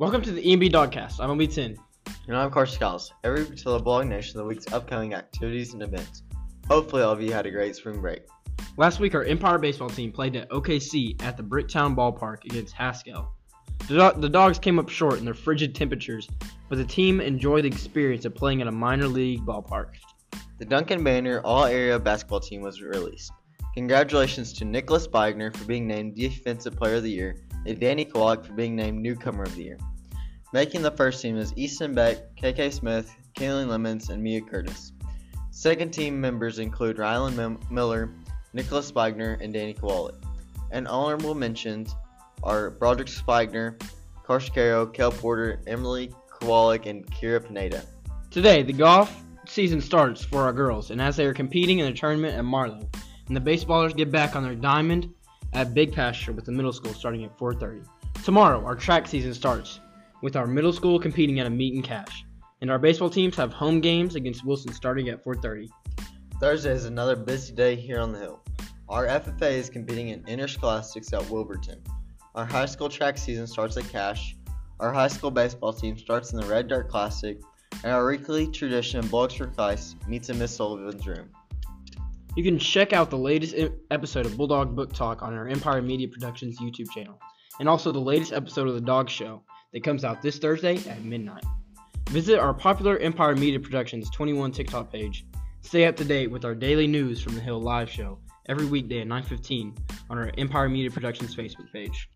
Welcome to the EMP Dogcast. I'm LB10. And I'm Carson Scales. Every week we tell the blog nation the week's upcoming activities and events. Hopefully all of you had a great spring break. Last week, our Empire baseball team played at OKC at the Bricktown Ballpark against Haskell. The, do- the dogs came up short in their frigid temperatures, but the team enjoyed the experience of playing at a minor league ballpark. The Duncan Banner All Area Basketball Team was released. Congratulations to Nicholas Beigner for being named Defensive Player of the Year Danny Kowalik for being named Newcomer of the Year. Making the first team is Easton Beck, KK Smith, Kaylin Lemons, and Mia Curtis. Second team members include Rylan Miller, Nicholas Beigner, and Danny Kowalik. And honorable mentions are Broderick Spigner, Karsh Caro, Kel Porter, Emily Kowalik, and Kira Pineda. Today, the golf season starts for our girls, and as they are competing in a tournament at Marlow, and the baseballers get back on their diamond at Big Pasture with the middle school starting at 4:30. Tomorrow, our track season starts with our middle school competing at a meet and cash, and our baseball teams have home games against Wilson starting at 4:30. Thursday is another busy day here on the Hill. Our FFA is competing in interscholastics at Wilburton. Our high school track season starts at Cash. Our high school baseball team starts in the Red Dirt Classic, and our weekly tradition, Bulldogs for Christ, meets in Miss Sullivan's room. You can check out the latest episode of Bulldog Book Talk on our Empire Media Productions YouTube channel, and also the latest episode of The Dog Show that comes out this Thursday at midnight. Visit our popular Empire Media Productions 21 TikTok page. Stay up to date with our daily news from the Hill live show every weekday at 9:15 on our Empire Media Productions Facebook page.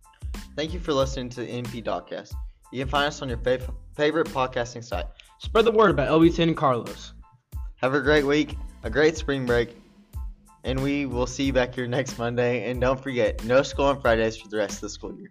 Thank you for listening to the EMP Dogcast. You can find us on your fav- favorite podcasting site. Spread the word about LB10 and Carson. Have a great week, a great spring break, and we will see you back here next Monday. And don't forget, no school on Fridays for the rest of the school year.